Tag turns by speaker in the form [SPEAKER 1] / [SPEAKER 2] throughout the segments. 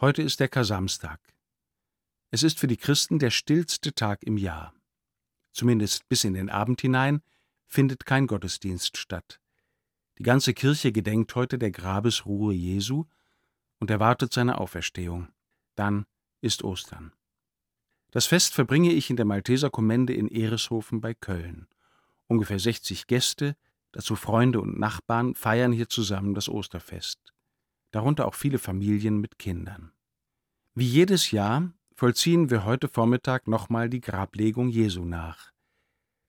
[SPEAKER 1] Heute ist der Kasamstag. Es ist für die Christen der stillste Tag im Jahr. Zumindest bis in den Abend hinein findet kein Gottesdienst statt. Die ganze Kirche gedenkt heute der Grabesruhe Jesu und erwartet seine Auferstehung. Dann ist Ostern. Das Fest verbringe ich in der Malteserkommende in Ereshofen bei Köln. Ungefähr 60 Gäste, dazu Freunde und Nachbarn, feiern hier zusammen das Osterfest. Darunter auch viele Familien mit Kindern. Wie jedes Jahr vollziehen wir heute Vormittag nochmal die Grablegung Jesu nach.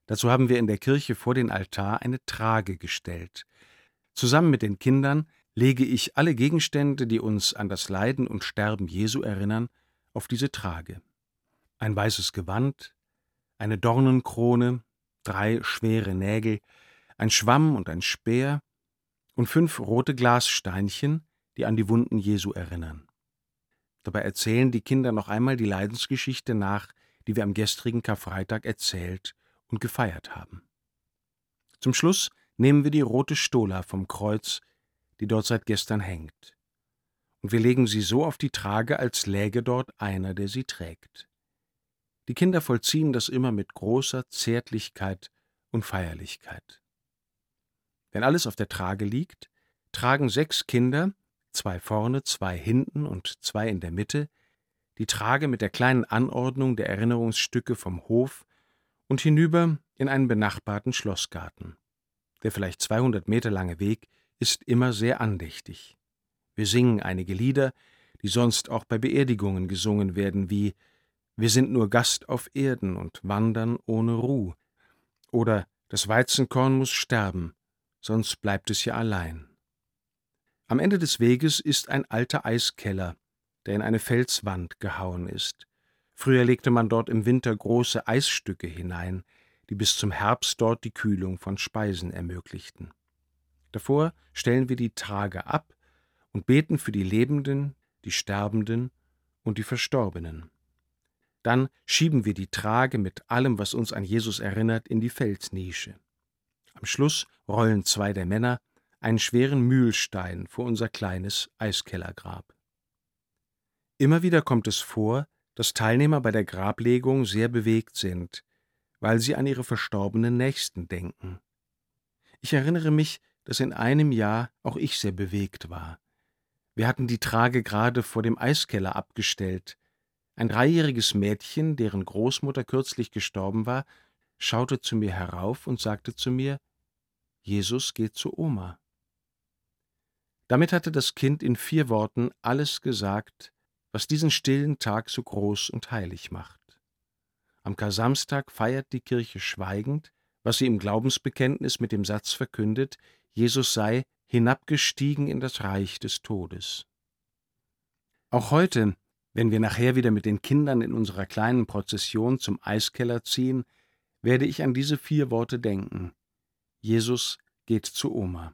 [SPEAKER 1] Dazu haben wir in der Kirche vor den Altar eine Trage gestellt. Zusammen mit den Kindern lege ich alle Gegenstände, die uns an das Leiden und Sterben Jesu erinnern, auf diese Trage. Ein weißes Gewand, eine Dornenkrone, drei schwere Nägel, ein Schwamm und ein Speer und fünf rote Glassteinchen, die an die Wunden Jesu erinnern. Dabei erzählen die Kinder noch einmal die Leidensgeschichte nach, die wir am gestrigen Karfreitag erzählt und gefeiert haben. Zum Schluss nehmen wir die rote Stola vom Kreuz, die dort seit gestern hängt. Und wir legen sie so auf die Trage, als läge dort einer, der sie trägt. Die Kinder vollziehen das immer mit großer Zärtlichkeit und Feierlichkeit. Wenn alles auf der Trage liegt, tragen sechs Kinder, zwei vorne, zwei hinten und zwei in der Mitte, die Trage mit der kleinen Anordnung der Erinnerungsstücke vom Hof und hinüber in einen benachbarten Schlossgarten. Der vielleicht 200 Meter lange Weg ist immer sehr andächtig. Wir singen einige Lieder, die sonst auch bei Beerdigungen gesungen werden, wie Wir sind nur Gast auf Erden und wandern ohne Ruh oder Das Weizenkorn muss sterben, sonst bleibt es ja allein. Am Ende des Weges ist ein alter Eiskeller, der in eine Felswand gehauen ist. Früher legte man dort im Winter große Eisstücke hinein, die bis zum Herbst dort die Kühlung von Speisen ermöglichten. Davor stellen wir die Trage ab und beten für die Lebenden, die Sterbenden und die Verstorbenen. Dann schieben wir die Trage mit allem, was uns an Jesus erinnert, in die Felsnische. Am Schluss rollen zwei der Männer einen schweren Mühlstein vor unser kleines Eiskellergrab. Immer wieder kommt es vor, dass Teilnehmer bei der Grablegung sehr bewegt sind, weil sie an ihre verstorbenen Nächsten denken. Ich erinnere mich, dass in einem Jahr auch ich sehr bewegt war. Wir hatten die Trage gerade vor dem Eiskeller abgestellt. Ein dreijähriges Mädchen, deren Großmutter kürzlich gestorben war, schaute zu mir herauf und sagte zu mir, Jesus geht zu Oma. Damit hatte das Kind in vier Worten alles gesagt, was diesen stillen Tag so groß und heilig macht. Am Kar-Samstag feiert die Kirche schweigend, was sie im Glaubensbekenntnis mit dem Satz verkündet, Jesus sei hinabgestiegen in das Reich des Todes. Auch heute, wenn wir nachher wieder mit den Kindern in unserer kleinen Prozession zum Eiskeller ziehen, werde ich an diese vier Worte denken. Jesus geht zu Oma.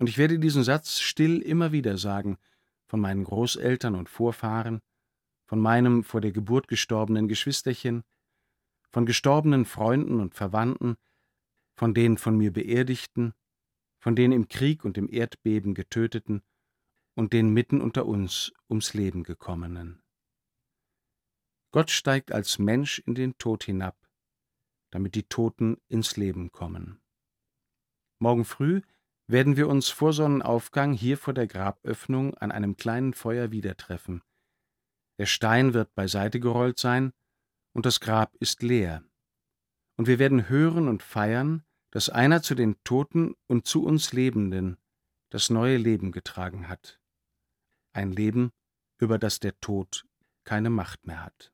[SPEAKER 1] Und ich werde diesen Satz still immer wieder sagen, von meinen Großeltern und Vorfahren, von meinem vor der Geburt gestorbenen Geschwisterchen, von gestorbenen Freunden und Verwandten, von den von mir Beerdigten, von den im Krieg und im Erdbeben getöteten und den mitten unter uns ums Leben gekommenen. Gott steigt als Mensch in den Tod hinab, damit die Toten ins Leben kommen. Morgen früh werden wir uns vor Sonnenaufgang hier vor der Graböffnung an einem kleinen Feuer wieder treffen. Der Stein wird beiseite gerollt sein, und das Grab ist leer. Und wir werden hören und feiern, dass einer zu den Toten und zu uns Lebenden das neue Leben getragen hat. Ein Leben, über das der Tod keine Macht mehr hat.